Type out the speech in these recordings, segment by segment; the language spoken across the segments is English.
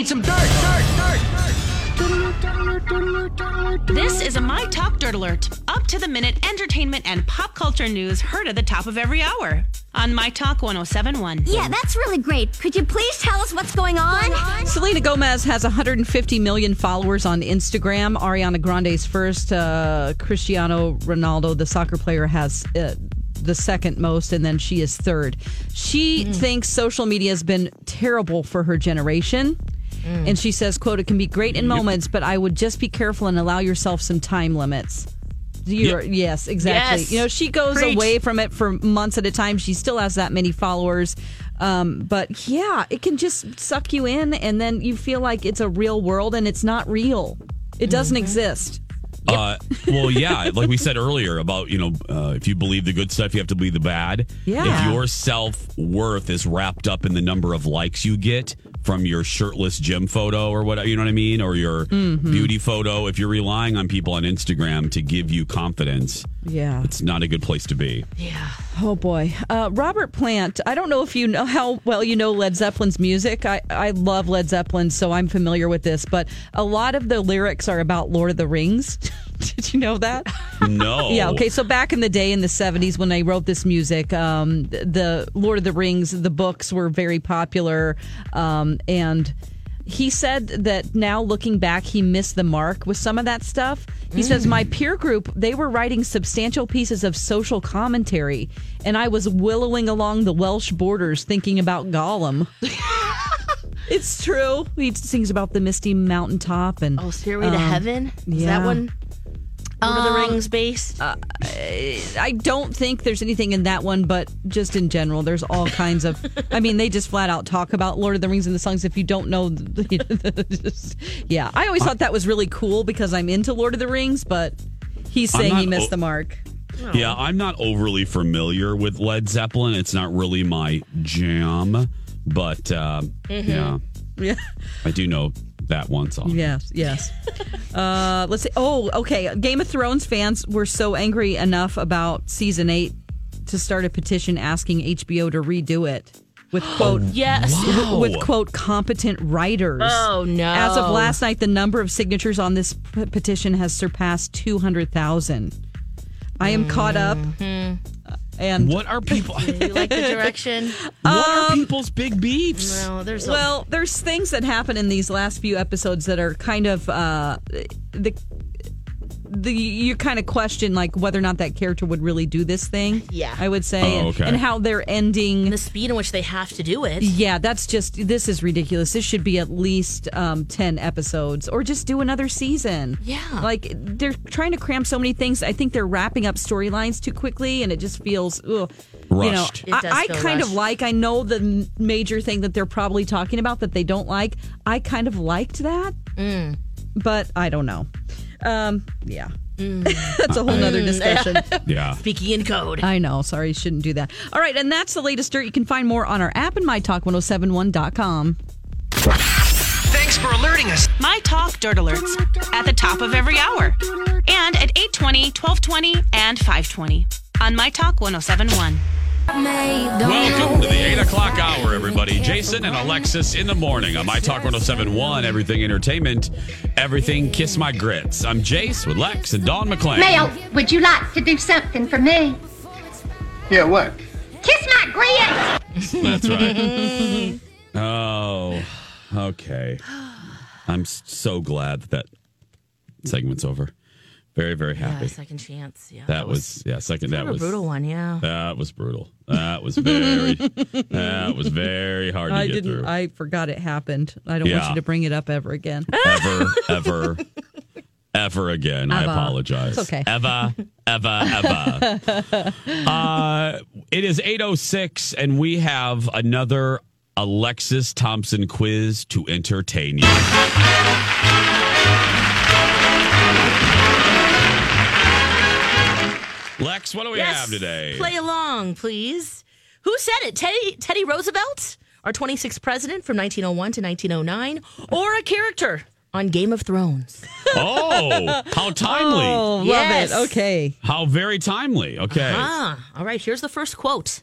I, I need some dirt, dirt, dirt, This is a My Talk Dirt Alert. Up to the minute entertainment and pop culture news heard at the top of every hour on My Talk 1071. Yeah, that's really great. Could you please tell us what's going on? Selena Gomez has 150 million followers on Instagram. Ariana Grande's first. Uh, Cristiano Ronaldo, the soccer player, has uh, the second most, and then she is third. She thinks social media has been terrible for her generation. And she says, quote, it can be great in moments, but I would just be careful and allow yourself some time limits. You're, Yes, exactly. Yes. You know, she goes Preach. away from it for months at a time. She still has that many followers. Um, but yeah, it can just suck you in, and then you feel like it's a real world, and it's not real. It doesn't exist. Uh, well, yeah, like we said earlier about you know, uh, if you believe the good stuff, you have to believe the bad. Yeah. If your self worth is wrapped up in the number of likes you get from your shirtless gym photo or what, you know what I mean, or your Mm-hmm. beauty photo, if you're relying on people on Instagram to give you confidence, Yeah. it's not a good place to be. Yeah. Oh boy, uh, Robert Plant. I don't know if you know how well you know Led Zeppelin's music. I I love Led Zeppelin, so I'm familiar with this. But a lot of the lyrics are about Lord of the Rings. Did you know that? No. Yeah. Okay. So back in the day, in the '70s, when I wrote this music, um, the Lord of the Rings, the books were very popular, um, and he said that now looking back, he missed the mark with some of that stuff. He says my peer group they were writing substantial pieces of social commentary, and I was willowing along the Welsh borders thinking about Gollum. It's true. He sings about the misty mountaintop and Oh, Stairway to um, Heaven? Is yeah. that one? Lord of the Um, Rings based? I don't think there's anything in that one, but just in general, there's all kinds of. I mean, they just flat out talk about Lord of the Rings in the songs. If you don't know, just- yeah, I always thought that was really cool because I'm into Lord of the Rings, but he's saying he missed o- the mark. Yeah, I'm not overly familiar with Led Zeppelin. It's not really my jam, but uh, yeah, Yeah. I do know that one song. Yes, yes. uh, let's see. Oh, okay. Game of Thrones fans were so angry enough about season eight to start a petition asking HBO to redo it with quote yes. Wow. with quote competent writers. Oh, no. As of last night, the number of signatures on this p- petition has surpassed two hundred thousand. I am caught up, Mm-hmm. And What are people? You like the direction? what are people's big beefs? No, there's a, Well, there's things that happen in these last few episodes that are kind of uh, the the you kind of question like whether or not that character would really do this thing. Yeah. I would say, Oh, and- okay. and, how they're ending. the speed in which they have to do it. yeah, that's just this is ridiculous. This should be at least um, ten episodes, or just do another season. Yeah. like they're trying to cram so many things. I think they're wrapping up storylines too quickly, and it just feels ugh. You know, Rushed. It does I, I feel kind of like. I know the major thing that they're probably talking about that they don't like. I kind of liked that, Mm. but I don't know. Um, yeah, that's a whole nother discussion. Yeah. Speaking in code. I know. Sorry, shouldn't do that. All right, and that's the latest dirt. You can find more on our app and mytalk1071.com. Thanks for alerting us. My Talk Dirt Alerts at the top of every hour and at 820, 1220, and 520 on My Talk 1071. Welcome to the 8 o'clock hour, everybody. Jason and Alexis in the morning on My Talk 1071, Everything Entertainment, Everything Kiss My Grits. I'm Jace with Lex and Dawn McClain. Mel, would you like to do something for me? Yeah, what? Kiss my grits! That's right. oh. Okay. I'm so glad that that segment's over. Very, very happy. Yeah, second chance. Yeah, that was, yeah, second. That of a was brutal one. Yeah. That was brutal. That was very. that was very hard to I get didn't. through. I forgot it happened. I don't want you to bring it up ever again. ever, ever, ever again. I apologize. It's okay. Ever, ever, ever. uh, it is 8.06, and we have another Alexis Thompson quiz to entertain you. Lex, what do we Yes. have today? Play along, please. Who said it? Teddy Teddy Roosevelt, our 26th president from 1901 to 1909, or a character on Game of Thrones? Oh, how timely. Oh, love Yes. it. Okay. How very timely. Okay. Ah, all right, here's the first quote.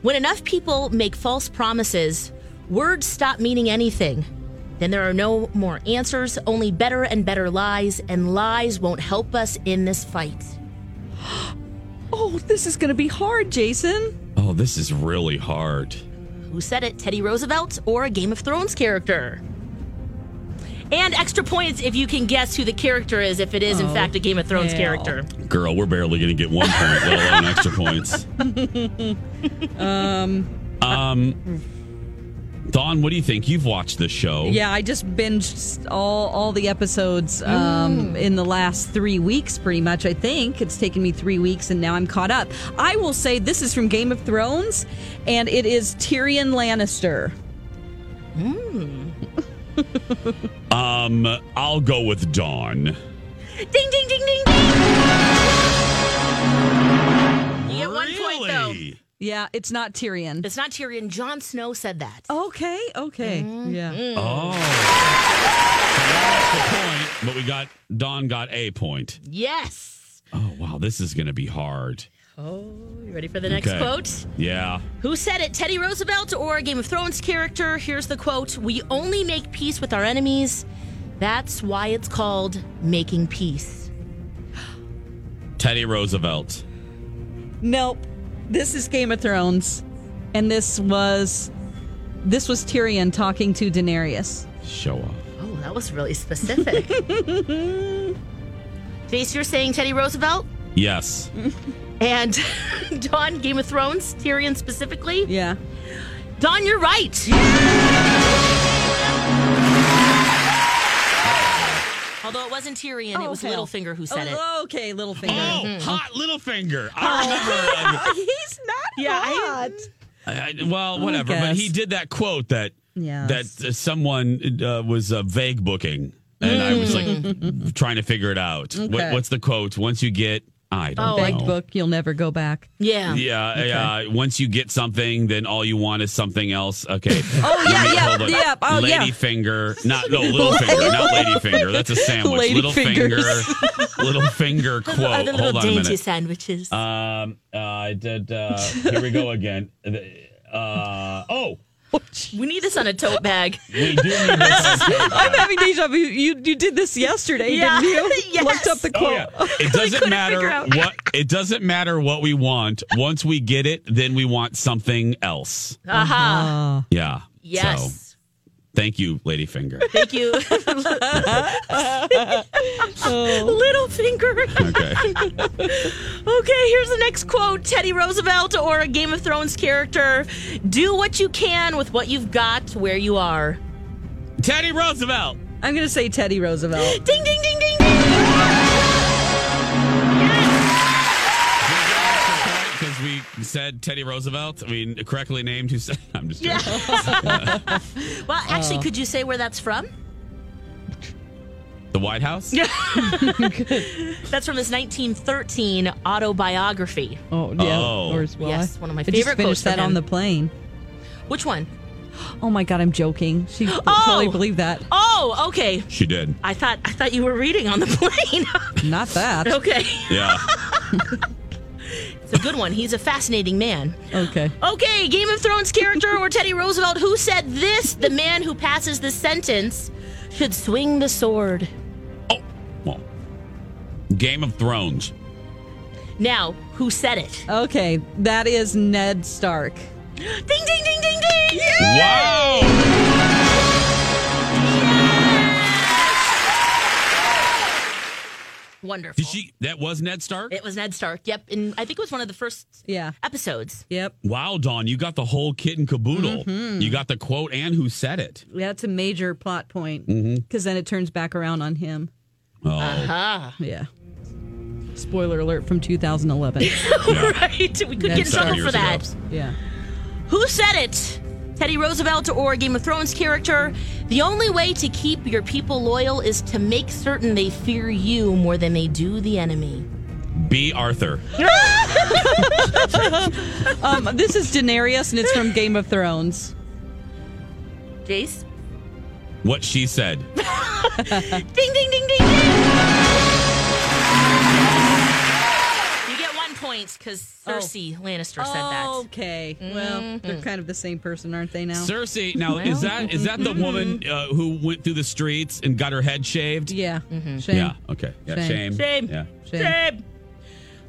When enough people make false promises, words stop meaning anything. Then there are no more answers, only better and better lies, and lies won't help us in this fight. Oh, this is going to be hard, Jason. Oh, this is really hard. Who said it? Teddy Roosevelt or a Game of Thrones character? And extra points if you can guess who the character is, if it is, in Oh, fact, a Game of Thrones hell. character. Girl, we're barely going to get one point, let alone extra points. Um, Um, Dawn, what do you think? You've watched this show. yeah, I just binged all all the episodes um, in the last three weeks, pretty much. I think it's taken me three weeks, and now I'm caught up. I will say this is from Game of Thrones, and it is Tyrion Lannister. Um, I'll go with Dawn. Ding, ding, ding, ding, Yeah, it's not Tyrion. It's not Tyrion. Jon Snow said that. Okay, okay, mm-hmm. yeah. Mm. Oh. That's the point, but we got Dawn got a point. Yes. Oh wow, this is going to be hard. Oh, you ready for the next Okay. quote? Yeah. Who said it? Teddy Roosevelt or a Game of Thrones character? Here's the quote We only make peace with our enemies. That's why it's called making peace. Teddy Roosevelt. Nope. This is Game of Thrones, and this was this was Tyrion talking to Daenerys. Show off. Oh, that was really specific. Jace, you're saying Teddy Roosevelt? Yes. And Dawn, Game of Thrones, Tyrion specifically? Yeah. Dawn, you're right. Although it wasn't Tyrion, it was hell. Littlefinger who said it. Oh, okay, Littlefinger. Oh, hot little finger. I remember. He's not Yeah, hot. I, I- well, whatever. But he did that quote that Yes. that uh, someone uh, was uh, vague booking, and I was like trying to figure it out. What, what's the quote? Once you get, I don't Oh, know. Begged book, you'll never go back. Yeah. Yeah, yeah. Once you get something, then all you want is something else. Okay. Oh, yeah, me- yeah, yeah. Oh, lady yeah. finger, not no little finger, not lady finger. That's a sandwich. Lady little fingers. finger, little finger quote. Are little hold on a dainty minute. sandwiches. Um, uh, I did. Uh, here we go again. Uh, oh, we need this on a tote bag. we do need this. I'm having deja vu. You you did this yesterday, Yeah. didn't you? Yes. Looked up the Oh quote. yeah. It doesn't matter what it doesn't matter what we want. Once we get it, then we want something else. Aha. Yeah. Yes. So, thank you, Lady Finger. Thank you. Little finger. Okay. Okay, here's the next quote Teddy Roosevelt or a Game of Thrones character. Do what you can with what you've got where you are. Teddy Roosevelt. I'm going to say Teddy Roosevelt. Ding, ding, ding, ding, ding. Because said Teddy Roosevelt. I mean, correctly named. Who said? I'm just. Yeah. Well, actually, oh. could you say where that's from? The White House. Yeah. That's from his 1913 autobiography. Oh, yeah. Oh. Of course. Well, Yes, one of my I favorite just quotes that on the plane. Which one? Oh my God, I'm joking. She Oh. totally believed that. Oh, okay. She did. I thought I thought you were reading on the plane. Not that. okay. Yeah. It's a good one. He's a fascinating man. Okay. Okay, Game of Thrones character or Teddy Roosevelt who said this? The man who passes the sentence should swing the sword. Oh. Well. Game of Thrones. Now, who said it? Okay. That is Ned Stark. Ding ding ding ding ding! Wow. Wonderful. Did she? That was Ned Stark. It was Ned Stark. Yep, and I think it was one of the first Yeah. episodes. Yep. Wow, Dawn, you got the whole kit and caboodle. Mhm. You got the quote and who said it. Yeah, it's a major plot point because then it turns back around on him. Oh, Uh-huh. Yeah. Spoiler alert from 2011. right. We could get in That's trouble for that. ago. yeah. Who said it? Teddy Roosevelt or Game of Thrones character? The only way to keep your people loyal is to make certain they fear you more than they do the enemy. Bea Arthur. Um, this is Daenerys and it's from Game of Thrones. Jace? What she said. Ding, ding, ding, ding, get one point because oh. Cersei Lannister said that. Oh, Okay. Well, they're mm-hmm. kind of the same person, aren't they now? Cersei. Now, is that is that the mm-hmm. woman uh, who went through the streets and got her head shaved? Yeah. Mm-hmm. Shame. Yeah. Okay. Yeah. Shame. Shame. Shame. Yeah. Shame. Shame.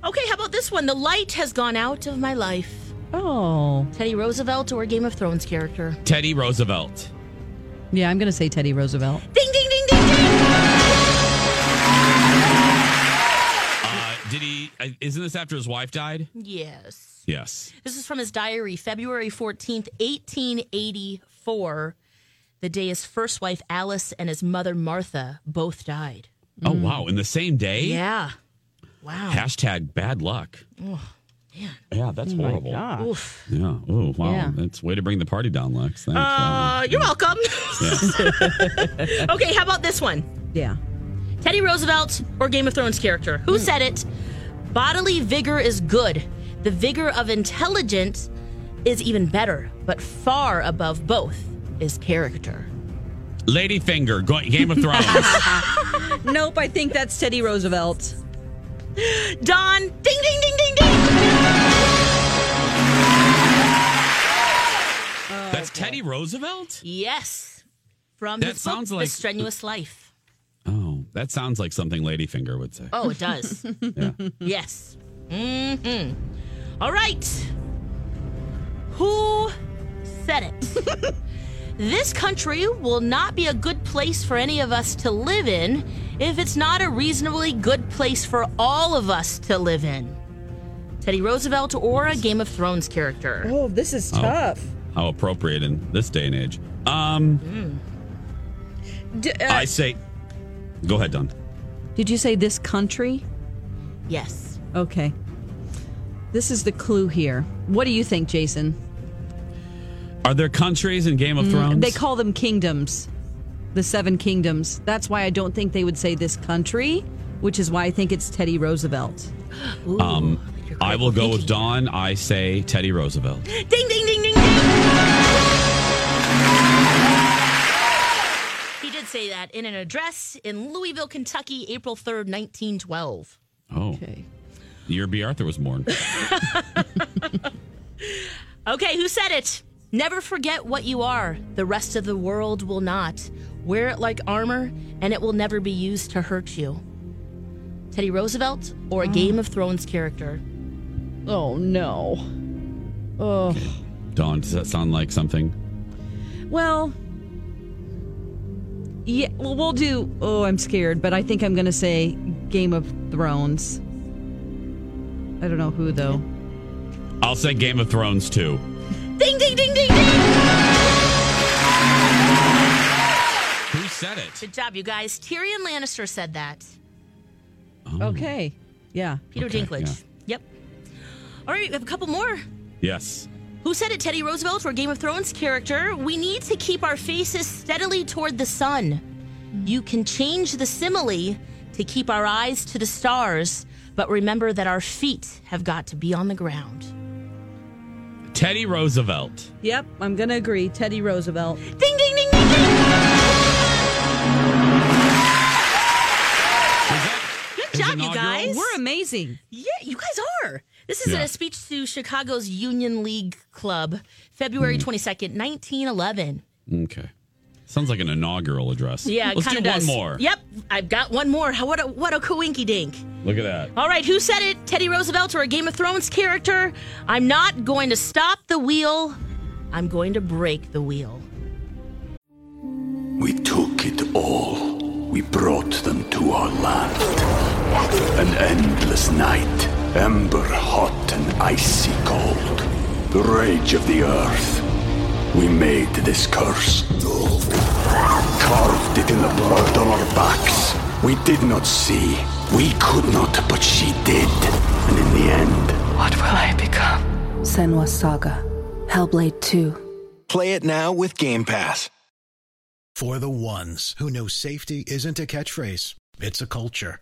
Okay, how about this one? The light has gone out of my life. Oh. Teddy Roosevelt or Game of Thrones character? Teddy Roosevelt. Yeah, I'm going to say Teddy Roosevelt. Ding, ding. He? Isn't this after his wife died? Yes. Yes. This is from his diary, February 14th, 1884. The day his first wife, Alice, and his mother, Martha, both died. Oh wow! In the same day. Yeah. Wow. Hashtag bad luck. Oh, Yeah, that's horrible. Oof. Yeah. Oh wow. Yeah. That's way to bring the party down, Lex. Thanks. Uh, you're welcome. okay, how about this one? Yeah. Teddy Roosevelt or Game of Thrones character? Who said it? Bodily vigor is good. The vigor of intelligence is even better, but far above both is character. Ladyfinger, Go- Game of Thrones. nope, I think that's Teddy Roosevelt. Dawn, ding, ding, ding, ding, ding. That's Teddy Roosevelt. Yes, from That his book, sounds The Strenuous Life. That sounds like something Ladyfinger would say. Oh, it does. Yeah. yes. hmm All right. Who said it? this country will not be a good place for any of us to live in if it's not a reasonably good place for all of us to live in. Teddy Roosevelt or a Game of Thrones character? Oh, this is Oh. tough. How appropriate in this day and age. Um, D- uh, I say, go ahead, Dawn. did you say this country? Yes. Okay. This is the clue here. What do you think, Jason? Are there countries in Game of Thrones? Mm, They call them kingdoms. The seven kingdoms. That's why I don't think they would say this country, which is why I think it's Teddy Roosevelt. Um, I will go with Dawn. I say Teddy Roosevelt. Ding, ding, ding, ding, ding. Say that in an address in Louisville, Kentucky, April 3rd, 1912. Oh, Okay. the year Bea Arthur was born. Okay, who said it? Never forget what you are. The rest of the world will not. Wear it like armor, and it will never be used to hurt you. Teddy Roosevelt or a oh. Game of Thrones character? Oh no. Oh. dawn. does that sound like something? Well. Yeah, well, we'll do. Oh, I'm scared, but I think I'm going to say Game of Thrones. I don't know who, though. I'll say Game of Thrones too. Ding, ding, ding, ding, ding. Who said it? Good job, you guys. Tyrion Lannister said that. Oh. Okay. Yeah. Peter Okay, Dinklage. Yep. All right, we have a couple more. Yes. Who said it, Teddy Roosevelt or Game of Thrones character? We need to keep our faces steadily toward the sun. You can change the simile to keep our eyes to the stars, but remember that our feet have got to be on the ground. Teddy Roosevelt. Yep, I'm going to agree. Teddy Roosevelt. Ding, ding, ding, ding, ding. Good job, you guys. We're amazing. Yeah, you guys are. This is Yeah. a speech to Chicago's Union League Club, February Hmm. 22nd, 1911. Okay. Sounds like an inaugural address. Yeah, Let's do kind of one more. Yep, I've got one more. How- What a what a coinky dink. Look at that. All right, who said it? Teddy Roosevelt or a Game of Thrones character? I'm not going to stop the wheel. I'm going to break the wheel. We took it all. we brought them to our land. An endless night, ember hot and icy cold. The rage of the earth. We made this curse. Carved it in the blood on our backs. We did not see. We could not, but she did. And in the end, What will I become? Senua's Saga. Hellblade 2. Play it now with Game Pass. For the ones who know safety isn't a catchphrase, it's a culture.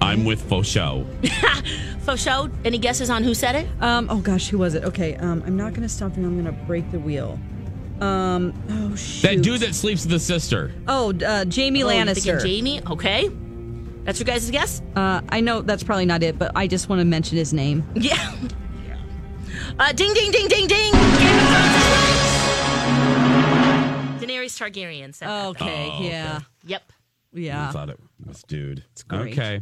I'm with Faux Show. Any guesses on who said it? Um, oh gosh, who was it? Okay, um, I'm not going to stop and I'm going to break the wheel. Um, oh shoot. That dude that sleeps with the sister. Oh, uh, Jaime Oh, Lannister. Jaime. Okay. That's your guys' guess. Uh, I know that's probably not it, but I just want to mention his name. Yeah. Uh, ding, ding, ding, ding, ding. Game of Thrones is right. Daenerys Targaryen said that. Okay, Oh, yeah, Yep. I yeah. thought it was dude. great. Okay.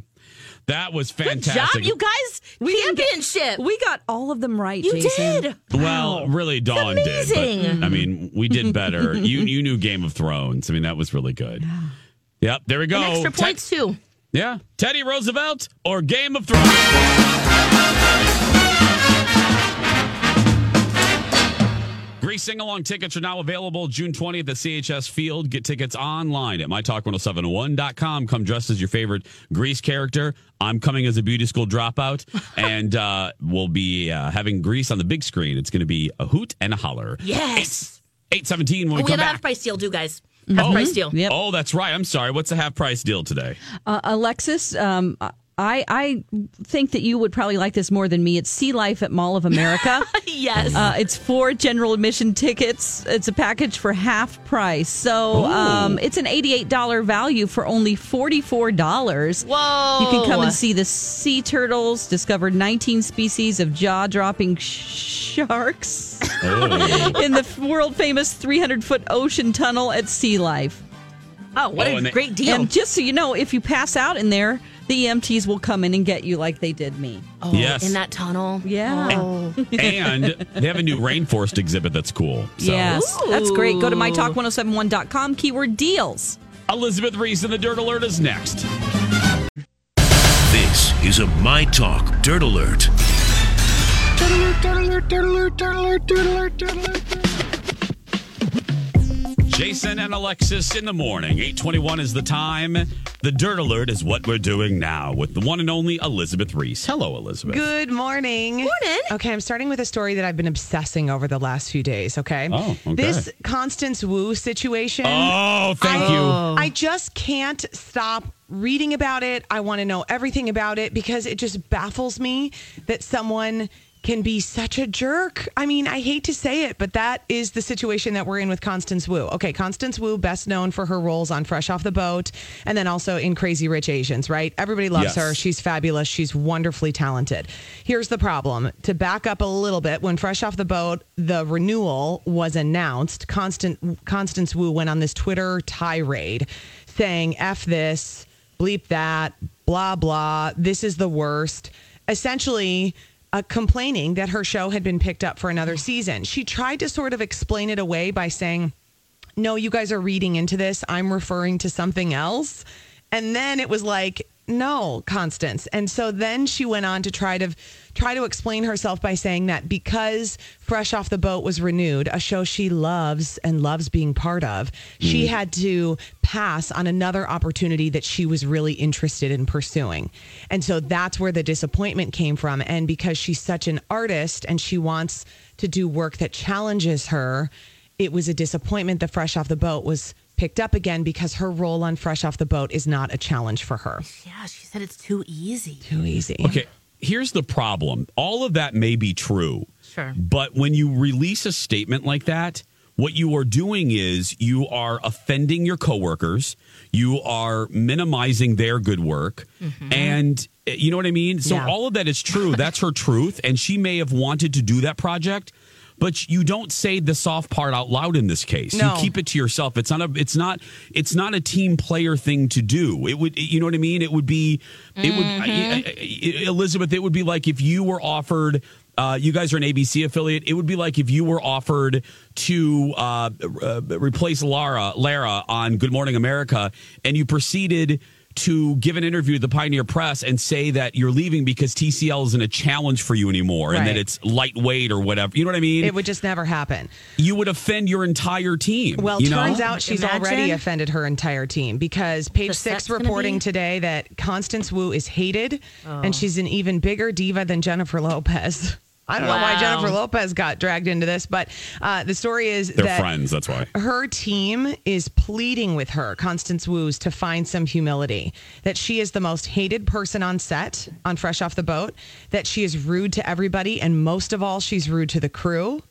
That was Good fantastic. job, you guys. We didn't get- Championship. We got all of them right. you Jason. did. Well, really, Dawn did. amazing. But, I mean, we did better. you you knew Game of Thrones. I mean, that was really good. Yep, there we go. And extra Te- points too. yeah, Teddy Roosevelt or Game of Thrones. Grease sing along tickets are now available June 20th at CHS Field. Get tickets online at mytalk1071.com. Come dressed as your favorite Grease character. I'm coming as a beauty school dropout, and uh, we'll be uh, having Grease on the big screen. It's going to be a hoot and a holler. Yes. 817 when we And we come have a back. half price deal, too, guys. Half price deal. Yep. Oh, that's right. I'm sorry. What's the half price deal today? Uh, Alexis, um, I I think that you would probably like this more than me. It's Sea Life at Mall of America. Yes. Uh, it's four general admission tickets. It's a package for half price. So um, it's an $88 value for only $44. Whoa. You can come and see the sea turtles, discover 19 species of jaw dropping sharks in the world famous 300 foot ocean tunnel at Sea Life. Oh, what Oh, a and they- great deal. And just so you know, if you pass out in there, the EMTs will come in and get you like they did me. oh, Yes. In that tunnel. Yeah. Oh. and they have a new rainforest exhibit that's cool. So. Yes, that's great. Go to mytalk1071.com, keyword deals. Elizabeth Ries and the Dirt Alert is next. This is a My Talk Dirt Alert. Dirt Alert, Dirt Alert, Dirt Alert, Dirt Alert, Dirt Alert, Dirt Alert. Jason and Alexis in the morning. 821 is the time. The Dirt Alert is what we're doing now with the one and only Elizabeth Ries. Hello, Elizabeth. Good morning. Morning. Okay, I'm starting with a story that I've been obsessing over the last few days. Okay. Oh, okay. This Constance Wu situation. Oh, thank you. I just can't stop reading about it. I want to know everything about it because it just baffles me that someone can be such a jerk. I mean, I hate to say it, but that is the situation that we're in with Constance Wu. Okay, Constance Wu, best known for her roles on Fresh Off the Boat and then also in Crazy Rich Asians, right? Everybody loves Yes. her. She's fabulous. She's wonderfully talented. Here's the problem. To back up a little bit, when Fresh Off the Boat, the renewal was announced, Constant Constance Wu went on this Twitter tirade saying, F this, bleep that, blah, blah. This is the worst. Essentially, uh, complaining that her show had been picked up for another season. She tried to sort of explain it away by saying, no, you guys are reading into this. I'm referring to something else. And then it was like, no, Constance. And so then she went on to try to try to explain herself by saying that because Fresh Off the Boat was renewed, a show she loves and loves being part of, she mm. had to pass on another opportunity that she was really interested in pursuing. And so that's where the disappointment came from. And because she's such an artist and she wants to do work that challenges her, it was a disappointment that Fresh Off the Boat was picked up again because her role on Fresh Off the Boat is not a challenge for her. Yeah, she said it's too easy. Too easy. Okay, here's the problem. All of that may be true. Sure. But when you release a statement like that, what you are doing is you are offending your coworkers. You are minimizing their good work. And uh, you know what I mean? So Yeah. all of that is true. That's her truth. And she may have wanted to do that project. But you don't say the soft part out loud in this case. No. You keep it to yourself. It's not a. It's not. It's not a team player thing to do. It would. You know what I mean? It would be. It would. I- I- I- Elizabeth. It would be like if you were offered. Uh, you guys are an ABC affiliate. It would be like if you were offered to uh, uh, replace Lara, Lara on Good Morning America, and you proceeded to give an interview to the Pioneer Press and say that you're leaving because TCL isn't a challenge for you anymore, and that it's lightweight or whatever. You know what I mean? It would just never happen. you would offend your entire team. Well, you know? turns out she's Imagine. already offended her entire team because Page The Six reporting be- today that Constance Wu is hated and oh. she's an even bigger diva than Jennifer Lopez. I don't know why Jennifer Lopez got dragged into this, but uh, the story is they're that friends. That's why. her team is pleading with her, Constance Wu's, to find some humility. That she is the most hated person on set on Fresh Off the Boat. That she is rude to everybody, and most of all, she's rude to the crew.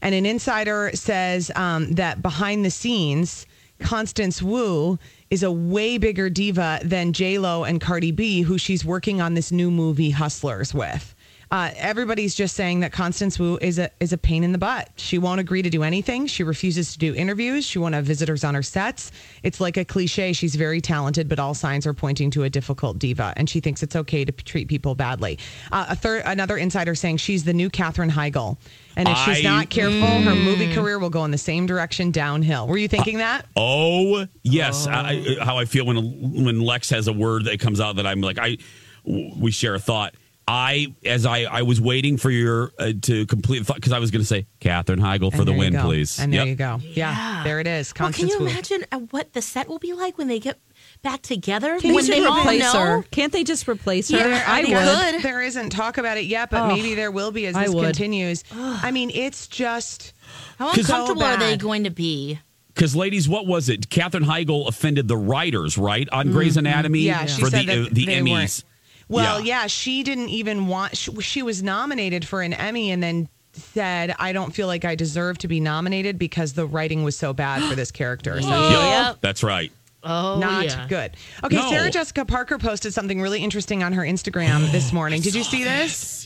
And an insider says um, that behind the scenes, Constance Wu is a way bigger diva than J Lo and Cardi B, who she's working on this new movie Hustlers with. Uh, everybody's just saying that Constance Wu is a is a pain in the butt. She won't agree to do anything. She refuses to do interviews. She won't have visitors on her sets. It's like a cliche. She's very talented, but all signs are pointing to a difficult diva, and she thinks it's okay to p- treat people badly. Uh, a third, another insider saying she's the new Katherine Heigl, and if she's I- not careful, her movie career will go in the same direction downhill. Were you thinking that? Oh yes, I, I- how I feel when when Lex has a word that comes out that I'm like I we share a thought. I as I I was waiting for your uh, to complete because I was going to say Katherine Heigl for And the win, go. please. And there Yep. you go. Yeah, there it is. Well, can you Wu. imagine uh, what the set will be like when they get back together? Can when they they just all replace know? her? Can't they just replace her? Yeah, I they would. could. There isn't talk about it yet, but Oh, maybe there will be as this would. continues. I mean, it's just How So uncomfortable are they going to be? Because, ladies, what was it? Katherine Heigl offended the writers, right, on Grey's Anatomy Mm-hmm. Yeah, she for said the that uh, the they Emmys. weren't- Well, Yeah. yeah. she didn't even want. She, she was nominated for an Emmy, and then said, "I don't feel like I deserve to be nominated because the writing was so bad for this character." So Yep, Yep. that's right. Oh, not yeah. good. Okay, No. Sarah Jessica Parker posted something really interesting on her Instagram this morning. Did you see this?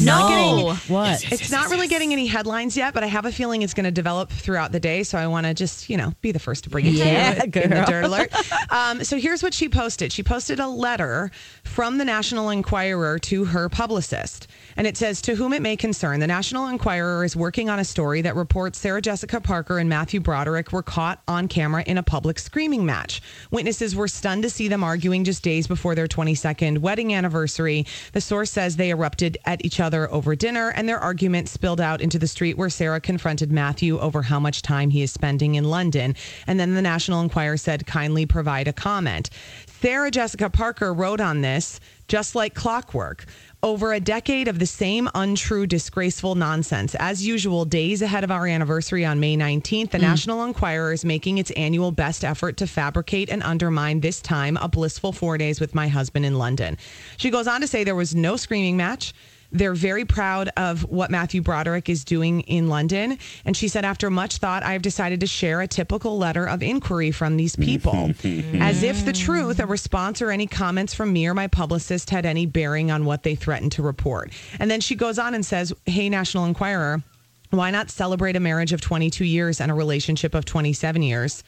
No. not getting- What? it's not really getting any headlines yet, but I have a feeling it's going to develop throughout the day. So I want to just, you know, be the first to bring it Yeah, to you in the dirt alert. Um, so here's what she posted. She posted a letter from the National Enquirer to her publicist. And it says, To whom it may concern, the National Enquirer is working on a story that reports Sarah Jessica Parker and Matthew Broderick were caught on camera in a public screaming match. Witnesses were stunned to see them arguing just days before their 22nd wedding anniversary. The source says they erupted at each other over dinner, and their argument spilled out into the street where Sarah confronted Matthew over how much time he is spending in London. And then the National Enquirer said, kindly provide a comment. Sarah Jessica Parker wrote on this just like clockwork. Over a decade of the same untrue, disgraceful nonsense. As usual, days ahead of our anniversary on May 19th, the mm. National Enquirer is making its annual best effort to fabricate and undermine this time a blissful four days with my husband in London. She goes on to say there was no screaming match. They're very proud of what Matthew Broderick is doing in London. And she said, after much thought, I've decided to share a typical letter of inquiry from these people. Mm-hmm. As if the truth, a response, or any comments from me or my publicist had any bearing on what they threatened to report. And then she goes on and says, Hey, National Enquirer, why not celebrate a marriage of 22 years and a relationship of 27 years?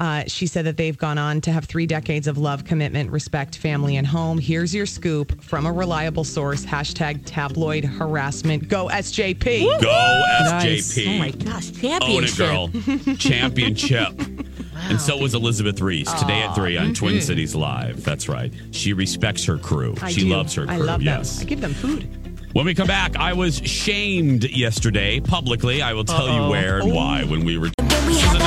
Uh, she said that they've gone on to have three decades of love, commitment, respect, family, and home. Here's your scoop from a reliable source. Hashtag tabloid harassment. Go SJP. Go Nice. SJP. Oh my gosh, Own it, girl. Championship. And so was Elizabeth Ries today at 3 on Twin Cities Live. That's right. She respects her crew. I she do. loves her crew. I love yes. them. I give them food. When we come back, I was shamed yesterday publicly. I will tell you where and why when we were.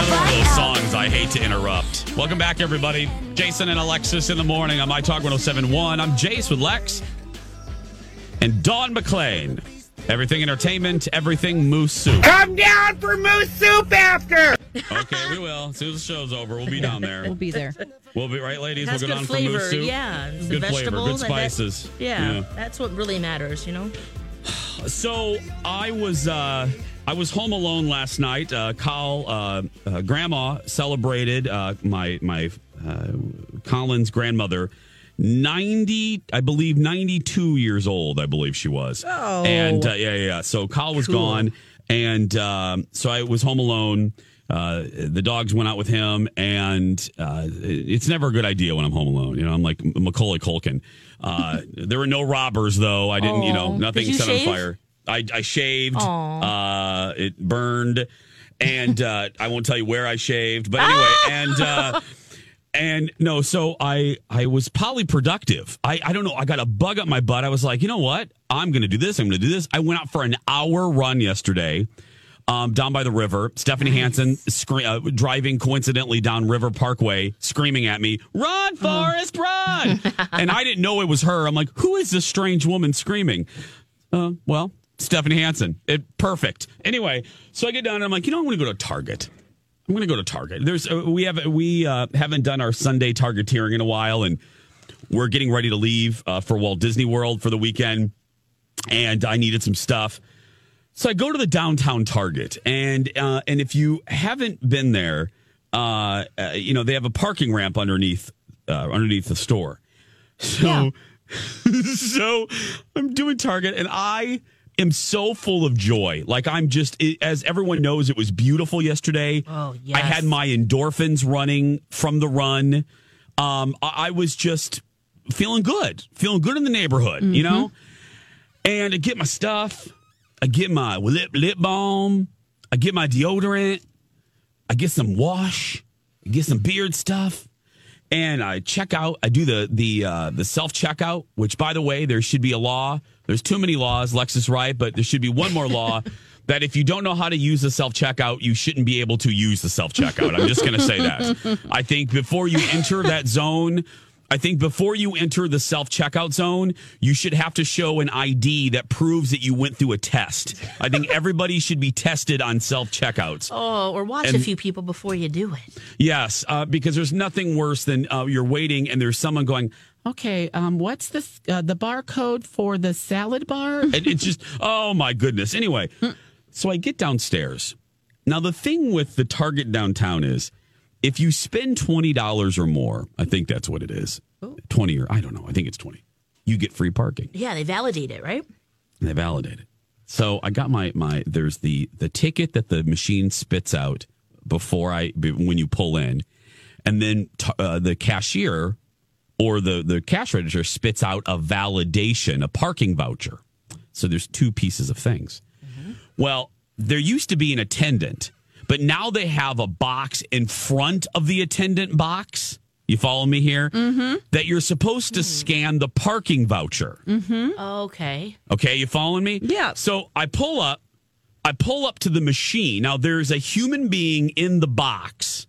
This is another one of those songs I hate to interrupt. Welcome back, everybody. Jason and Alexis in the morning on My Talk 1071. I'm Jace with Lex and Dawn McClain. Everything entertainment, everything moose soup. Come down for moose soup after. Okay, we will. As soon as the show's over, we'll be down there. We'll be there. We'll be right, ladies. Has we'll go good down flavor, for moose soup. yeah. Some good flavor, vegetables good and that- spices. yeah, that's what really matters, you know. So I was uh I was home alone last night. Uh, Kyle, uh, uh, grandma celebrated uh, my my uh, Colin's grandmother. 90 i believe 92 years old i believe she was Oh. and uh, yeah yeah yeah so Kyle was Cool. gone and um, so i was home alone uh, the dogs went out with him and uh, it's never a good idea when i'm home alone you know i'm like macaulay culkin uh, there were no robbers though i didn't you know nothing you set shave? on fire i, I shaved uh, it burned and uh, i won't tell you where i shaved but anyway and uh, and no, so I I was polyproductive. I I don't know. I got a bug up my butt. I was like, you know what? I'm going to do this. I'm going to do this. I went out for an hour run yesterday. Um, down by the river, Stephanie Hansen scre- uh, driving coincidentally down River Parkway, screaming at me, "Run, Forrest, run!" and I didn't know it was her. I'm like, "Who is this strange woman screaming?" Uh, well, Stephanie Hansen. It perfect. Anyway, so I get down and I'm like, you know, I'm going to go to Target. I'm going to go to Target. There's uh, we have we uh, haven't done our Sunday Targeteering in a while, and we're getting ready to leave uh, for Walt Disney World for the weekend, and I needed some stuff. So I go to the downtown Target, and uh, and if you haven't been there, uh, uh, you know they have a parking ramp underneath uh, underneath the store. So so I'm doing Target, and I am so full of joy. Like I'm just, as everyone knows, it was beautiful yesterday. Oh, I had my endorphins running from the run. Um, I, I was just feeling good, feeling good in the neighborhood, you know. And I get my stuff. I get my lip lip balm. I get my deodorant. I get some wash. I get some beard stuff. And I check out. I do the the uh, the self checkout. Which, by the way, there should be a law. There's too many laws. Lex is right, but there should be one more law that if you don't know how to use the self checkout, you shouldn't be able to use the self checkout. I'm just going to say that. I think before you enter that zone, I think before you enter the self checkout zone, you should have to show an ID that proves that you went through a test. I think everybody should be tested on self checkouts. Oh, or watch a few people before you do it. Yes, uh, because there's nothing worse than uh, you're waiting and there's someone going, okay, um, what's the uh, the barcode for the salad bar? And it's just, oh my goodness. Anyway, so I get downstairs. Now the thing with the Target downtown is, if you spend twenty dollars or more, I think that's what it is, twenty or I don't know, I think it's twenty. You get free parking. Yeah, they validate it, right? And they validate it. So I got my my there's the the ticket that the machine spits out before I when you pull in, and then t- uh, the cashier or the the cash register spits out a validation, a parking voucher. So there's two pieces of things. Well, there used to be an attendant, but now they have a box in front of the attendant box. You follow me here? Mm-hmm. That you're supposed to scan the parking voucher. Mm-hmm. Okay. Okay, you following me? Yeah. So I pull up, I pull up to the machine. Now there's a human being in the box.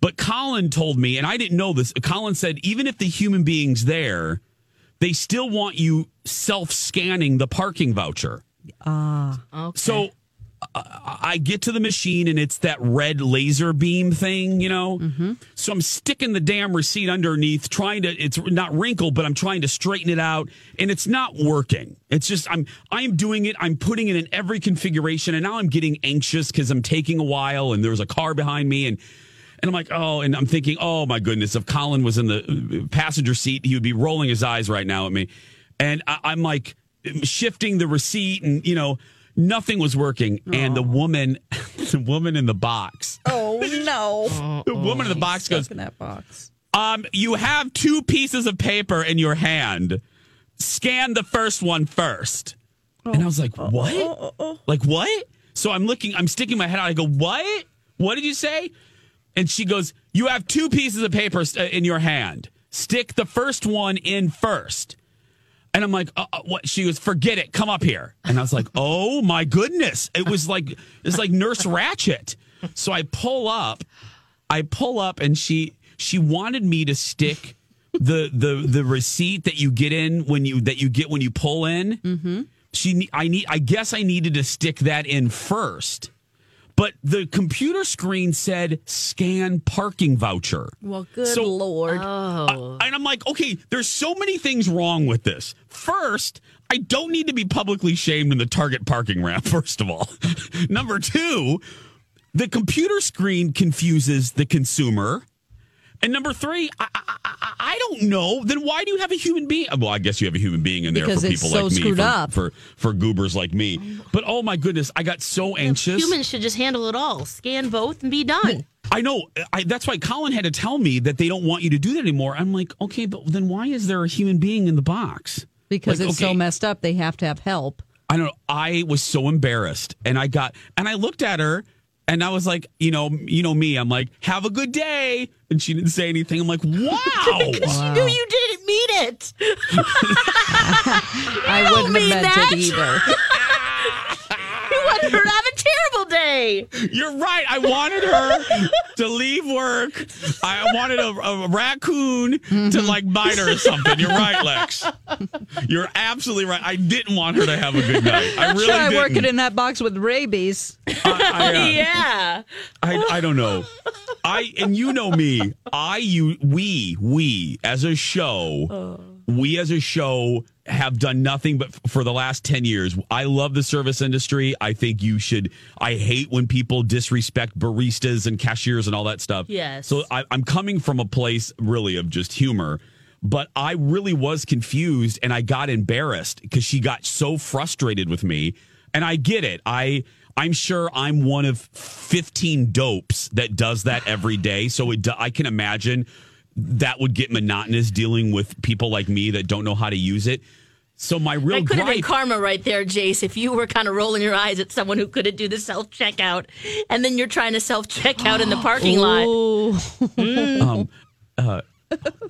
But Colin told me, and I didn't know this. Colin said even if the human being's there, they still want you self-scanning the parking voucher. Ah. Okay. So uh, I get to the machine and it's that red laser beam thing, you know? Mm-hmm. So I'm sticking the damn receipt underneath, trying to, it's not wrinkled, but I'm trying to straighten it out and it's not working. It's just, I'm, I'm doing it. I'm putting it in every configuration and now I'm getting anxious because I'm taking a while and there's a car behind me and, and I'm like, oh, and I'm thinking, oh my goodness, if Colin was in the uh, passenger seat, he would be rolling his eyes right now at me. And I, I'm like shifting the receipt and, you know, nothing was working. And the woman, the woman in the box, Oh no! the woman in the box goes, in that box. um, you have two pieces of paper in your hand. Scan the first one first. And I was like, what? Like, what? So I'm looking, I'm sticking my head out. I go, what? What did you say? And she goes, you have two pieces of paper uh, in your hand. Stick the first one in first. And I'm like, uh, uh, what? She was, forget it. Come up here. And I was like, oh my goodness. It was like, it's like Nurse Ratched. So I pull up, I pull up and she, she wanted me to stick the, the, the receipt that you get in when you, that you get when you pull in. Mm-hmm. She, I need, I guess I needed to stick that in first. But the computer screen said scan parking voucher. Well, good So- lord. Oh. And I'm like, okay, there's so many things wrong with this. First, I don't need to be publicly shamed in the Target parking ramp, first of all. Number two, the computer screen confuses the consumer. And number three, I, I, I, I don't know. Then why do you have a human being? Well, I guess you have a human being in there Because for people so like me, screwed for, up. for for goobers like me. But oh my goodness, I got so anxious. Humans should just handle it all. Scan both and be done. I know. I, that's why Colin had to tell me that they don't want you to do that anymore. I'm like, okay, but then why is there a human being in the box? Because Like, it's okay, so messed up, they have to have help. I don't know. I was so embarrassed, and I got and I looked at her, and I was like, you know, you know me. I'm like, have a good day, and she didn't say anything. I'm like, wow. Because she knew you didn't mean it. I don't wouldn't have mean meant that. it either. You wanted her to have a terrible day. You're right. I wanted her to leave work. I wanted a, a raccoon to like bite her or something. You're right, Lex. You're absolutely right. I didn't want her to have a good night. I really Try didn't. working in that box with rabies. I, I, uh, yeah. I, I don't know. I and you know me. I you we we as a show, we as a show have done nothing but f- for the last 10 years. I love the service industry. I think you should I hate when people disrespect baristas and cashiers and all that stuff. Yes. So I, I'm coming from a place really of just humor. But I really was confused and I got embarrassed because she got so frustrated with me. And I get it. I I'm sure I'm one of 15 dopes that does that every day. So it, I can imagine that would get monotonous dealing with people like me that don't know how to use it. So my real That could have been karma right there, Jace, if you were kind of rolling your eyes at someone who couldn't do the self checkout and then you're trying to self checkout in the parking lot. um, uh,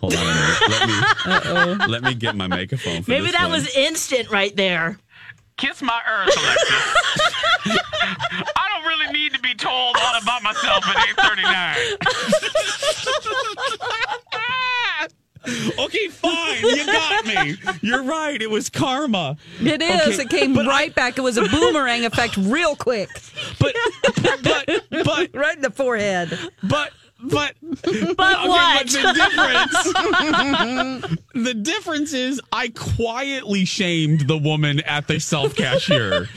hold on a minute. Let me, let me get my microphone. For Maybe this that one. was instant right there. Kiss my earth, Alexis. I don't really need to be told all about myself at 839. okay, fine. You got me. You're right. It was karma. It is. Okay, It came but right back. It was a boomerang effect real quick. But but but right in the forehead. But but But what? But the difference, the difference is, I quietly shamed the woman at the self cashier.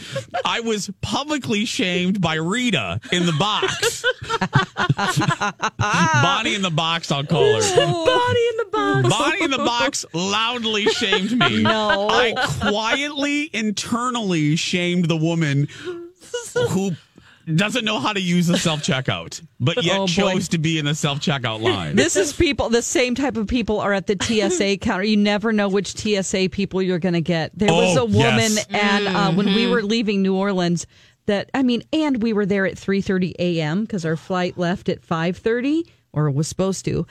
I was publicly shamed by Rita in the box. Bonnie in the box, I'll call her. Body in the box. Bonnie in the box loudly shamed me. No. I quietly, internally shamed the woman who doesn't know how to use the self checkout, but yet Oh, chose to be in the self checkout line. This is people, the same type of people are at the TSA counter. You never know which TSA people you're going to get. There was Oh, a woman, yes. and uh, when we Mm-hmm. were leaving New Orleans, that I mean, and we were there at 3:30 a.m. because our flight left at 5:30 or was supposed to.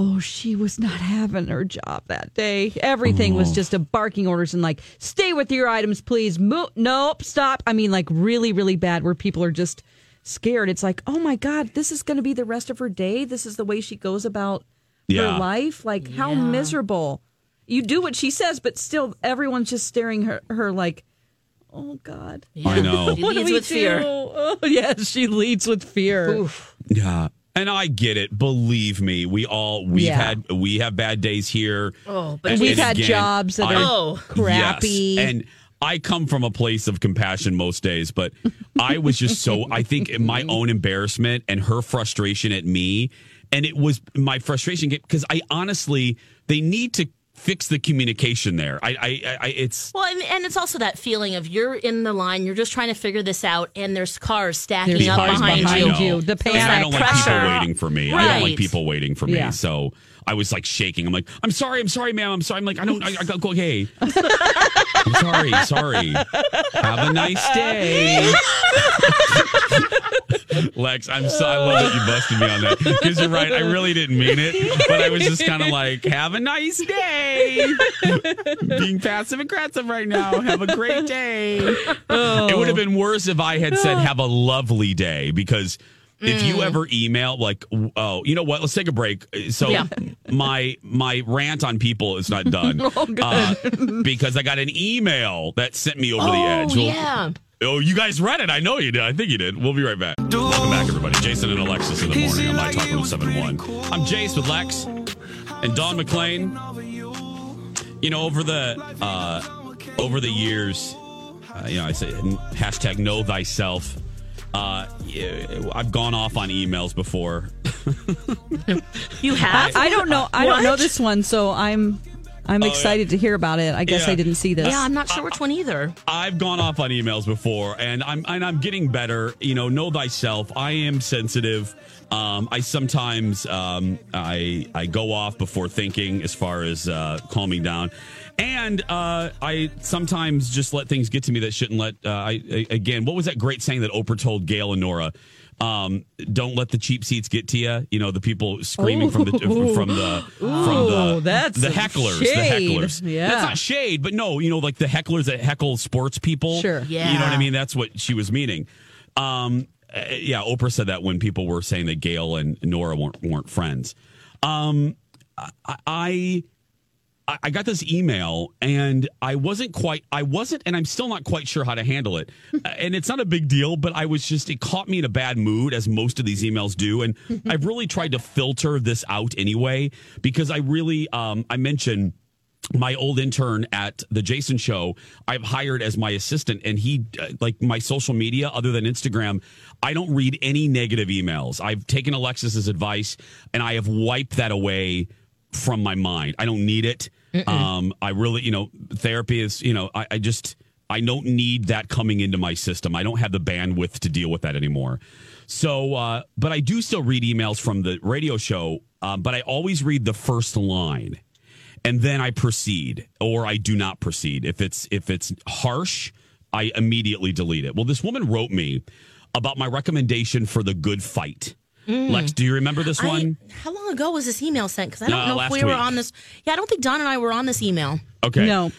Oh, she was not having her job that day. Everything Oh. was just a barking orders and like, stay with your items, please. Mo- nope, stop. I mean, like really, really bad where people are just scared. It's like, oh my God, this is going to be the rest of her day. This is the way she goes about Yeah. her life. Like, how miserable. You do what she says, but still, everyone's just staring her, her like, oh God. I know. She What do leads we with fear. Oh, yes, she leads with fear. Yeah. And I get it. Believe me, we all we've Yeah. had we have bad days here. Oh, but And- We've and had again, jobs that I- are Oh. crappy. Yes. And I come from a place of compassion most days, but I was just so I think in my own embarrassment and her frustration at me, and it was my frustration because I honestly they need to fix the communication there. I, I, I it's Well, and, and it's also that feeling of you're in the line, you're just trying to figure this out, and there's cars stacking There's up cars behind, behind you. You. The So it's and I don't that like people waiting for me. I don't like people waiting for me. Yeah. So I was like shaking. I'm like, I'm sorry, I'm sorry, ma'am. I'm sorry. I'm like, I don't. I, I go, hey. I'm sorry, sorry. Have a nice day. Lex, I'm so I love that you busted me on that because you're right. I really didn't mean it, but I was just kind of like, "Have a nice day." Being passive aggressive right now. Have a great day. Oh. It would have been worse if I had said, "Have a lovely day," because if you ever email like, "Oh, you know what? Let's take a break." So Yeah. my my rant on people is not done uh, because I got an email that sent me over the Oh, edge. Well, yeah. Oh, you guys read it. I know you did. I think you did. We'll be right back. Welcome back, everybody. Jason and Alexis in the morning on My Talk 1071. I'm Jace with Lex and Don McClain. You know, over the uh, over the years, uh, you know, I say hashtag know thyself. Uh, I've gone off on emails before. You have? I don't know. I don't know this one, so I'm I'm Oh, yeah. excited to hear about it. I guess Yeah. I didn't see this. Yeah, I'm not sure which one either. I've gone off on emails before, and I'm and I'm getting better. You know, know thyself. I am sensitive. Um, I sometimes um, I I go off before thinking, as far as uh, calming down, and uh, I sometimes just let things get to me that shouldn't let. Uh, I, I again, what was that great saying that Oprah told Gayle and Norah? Um, don't let the cheap seats get to you. You know, the people screaming from the from the from Ooh, the that's the hecklers, shade. the hecklers. Yeah. that's not shade, but no, you know, like the hecklers that heckle sports people. Sure. Yeah. You know what I mean? That's what she was meaning. Um, uh, yeah, Oprah said that when people were saying that Gayle and Norah weren't, weren't friends. Um, I, I I got this email and I wasn't quite I wasn't and I'm still not quite sure how to handle it. And it's not a big deal, but I was just it caught me in a bad mood as most of these emails do and I've really tried to filter this out anyway because I really um I mentioned my old intern at the Jason show, I've hired as my assistant, and he, uh, like my social media, other than Instagram, I don't read any negative emails. I've taken Alexis's advice and I have wiped that away from my mind. I don't need it. Um, I really, you know, therapy is, you know, I, I just, I don't need that coming into my system. I don't have the bandwidth to deal with that anymore. So, uh, but I do still read emails from the radio show, um, but I always read the first line and then I proceed or I do not proceed. If it's if it's harsh, I immediately delete it. Well, this woman wrote me about my recommendation for the good fight. Lex, do you remember this Mm. I- one? how long ago was this email sent? Because I don't Uh, know if last we were on this. Yeah, I don't think Don and I were on this email. Okay. No.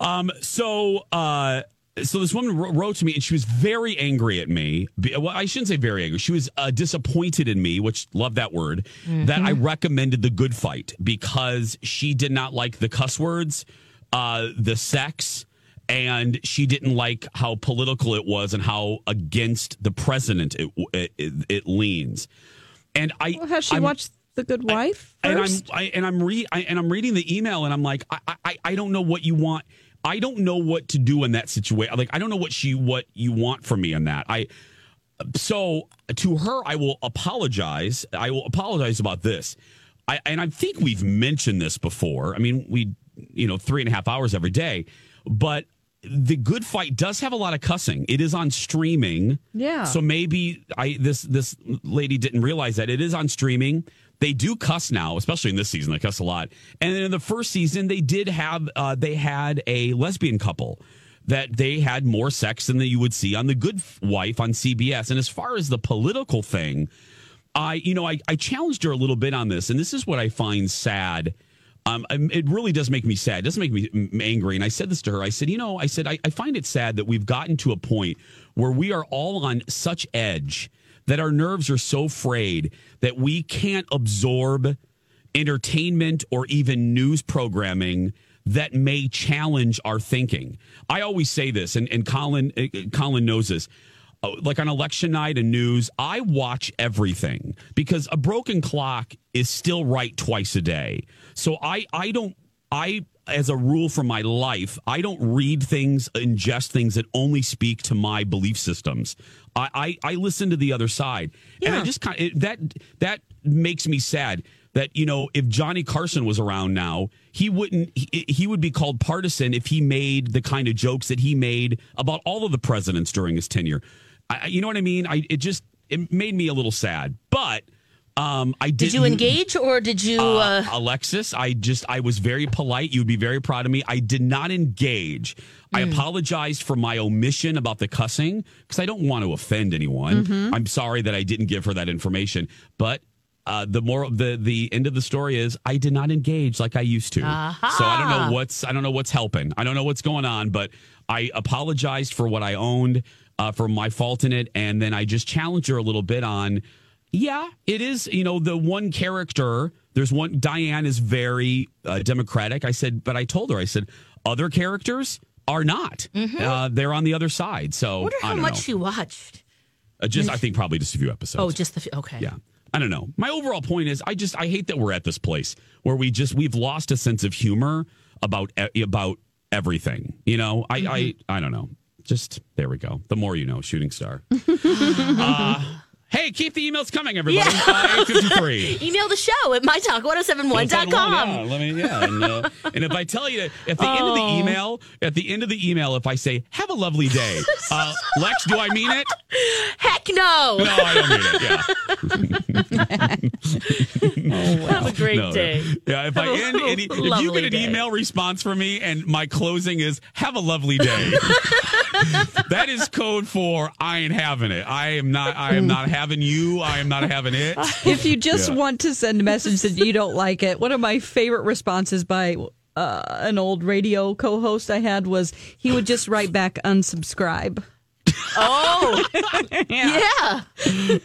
Um. So, uh, so this woman wrote to me, and she was very angry at me. Well, I shouldn't say very angry. She was uh, disappointed in me, which love that word. That I recommended the good fight because she did not like the cuss words, uh, the sex, and she didn't like how political it was and how against the president it it, it, leans. And I Well, has she I'm- watched The Good Wife and I'm? I, and I'm re I, and I'm reading the email and I'm like I, I I don't know what you want. I don't know what to do in that situation. Like I don't know what she what you want from me in that. I so to her I will apologize. I will apologize about this. I and I think we've mentioned this before. I mean we you know three and a half hours every day, but the good fight does have a lot of cussing. It is on streaming. Yeah. So maybe I this this lady didn't realize that it is on streaming. They do cuss now, especially in this season. They cuss a lot. And in the first season, they did have uh, they had a lesbian couple that they had more sex than you would see on The Good Wife on CBS. And as far as the political thing, I you know I, I challenged her a little bit on this, and this is what I find sad. Um, um, it really does make me sad. It doesn't make me angry. And I said this to her. I said, you know, I said I, I find it sad that we've gotten to a point where we are all on such edge that our nerves are so frayed that we can't absorb entertainment or even news programming that may challenge our thinking. I always say this, and, and Colin uh, Colin knows this. Uh, Like on election night and news, I watch everything because a broken clock is still right twice a day. So I I don't I as a rule for my life, I don't read things, ingest things that only speak to my belief systems. I I, I listen to the other side, and I just kind of that that makes me sad that you know if Johnny Carson was around now, he wouldn't he, he would be called partisan if he made the kind of jokes that he made about all of the presidents during his tenure. I- you know what I mean? I it just it made me a little sad, but. Um, I Did you engage or did you? uh, Uh, Alexis, I just I was very polite. You'd be very proud of me. I did not engage. I Mm. apologized for my omission about the cussing because I don't want to offend anyone. Mhm. I'm sorry that I didn't give her that information. But uh, the more the the end of the story is I did not engage like I used to. Aha. So I don't know what's I don't know what's helping. I don't know what's going on. But I apologized for what I owned uh, for my fault in it, and then I just challenged her a little bit on. Yeah, it is. You know, the one character, there's one, Diane is very uh, democratic. I said, but I told her, I said, other characters are not. Uh, they're on the other side. So Mm-hmm. wonder I how don't much know. she watched. Uh, just, I think probably just a few episodes. Oh, just the f- okay. Yeah. I don't know. My overall point is I just I hate that we're at this place where we just we've lost a sense of humor about about everything. You know, I I I don't know. Just there we go. The more you know, shooting star. uh, hey, keep the emails coming, everybody. Yeah. Uh, 853. Email the show at mytalk1071.com. Yeah, let me, yeah. And, uh, and if I tell you at the end of the Oh. email, at the end of the email, if I say, have a lovely day, uh, Lex, do I mean it? Heck no. No, I don't mean it. Yeah. Have a great No, day. Yeah, if I Have a end any, if you get an day. email response from me and my closing is "Have a lovely day," that is code for I ain't having it. I am not. I am not having you. I am not having it. If you just Yeah. want to send a message that you don't like it, one of my favorite responses by uh, an old radio co-host I had was he would just write back unsubscribe. Oh, yeah.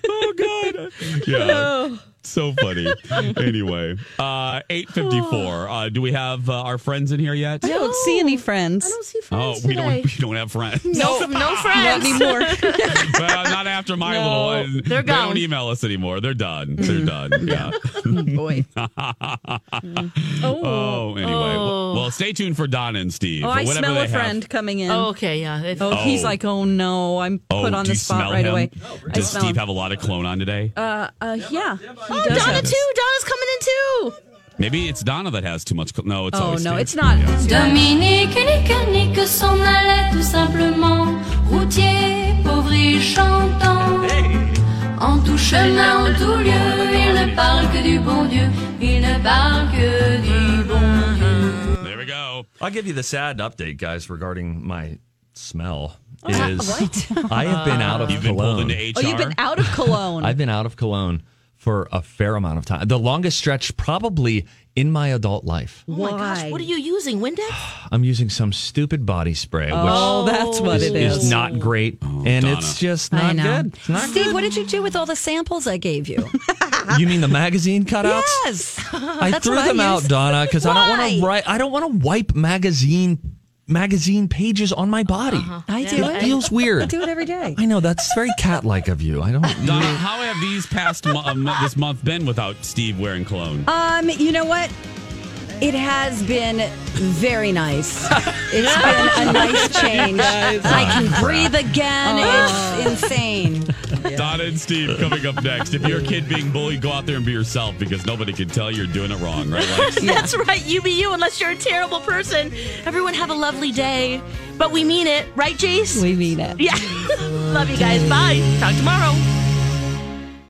oh God. Yeah. So funny. anyway, uh, eight fifty four. Uh, do we have uh, our friends in here yet? I don't see any friends. I don't see friends. Oh, friends we don't. We don't have friends. No, no Not friends. anymore. well, not after my No, little one. they're They don't email us anymore. They're done. They're done. Yeah. Boy. oh, oh. anyway. Well, well, stay tuned for Don and Steve. Oh, I smell they a have. friend coming in. Oh, okay, yeah. If- Oh, he's Oh. like, oh no, I'm Oh, put on the spot right him? away. I Does smell Steve him. have a lot of cologne on today? Uh, uh, yeah. He oh, does Donna have- too. Donna's coming in too. Maybe it's Donna that has too much. col- No, it's Oh always no, Steve. it's not. Dominique, nique, nique, s'en allait tout simplement. Routier, pauvre et chantant. En tout chemin, en tout lieu, il ne parle que du bon Dieu. Il ne parle que du bon Dieu. There we go. I'll give you the sad update, guys, regarding my smell. Uh, Is what? I have been out of You've been cologne. pulled into HR. Oh, you've been out of cologne. I've been out of cologne for a fair amount of time. The longest stretch probably in my adult life. Oh my gosh, what are you using? Windex? I'm using some stupid body spray, Oh, that's what which it is, is. not great, oh, and Donna. it's just not good. It's not Steve, what did you do with all the samples I gave you? You mean the magazine cutouts? yes. I That's threw them I out. Donna, because I don't want to write. I don't want to wipe magazine magazine pages on my body. I do It it. feels weird. I do it every day. I know that's very cat-like of you. I don't. Donna, how have these past mo- um, this month been without Steve wearing cologne? Um, you know what? It has been very nice. It's been a nice change. I can breathe again. It's ah. insane. Donna and Steve coming up next. If you're a kid being bullied, go out there and be yourself because nobody can tell you're doing it wrong, right, Lex? That's right. You be you unless you're a terrible person. Everyone have a lovely day. But we mean it, right, Jace? We mean it. Yeah. Love you guys. Bye. Talk tomorrow.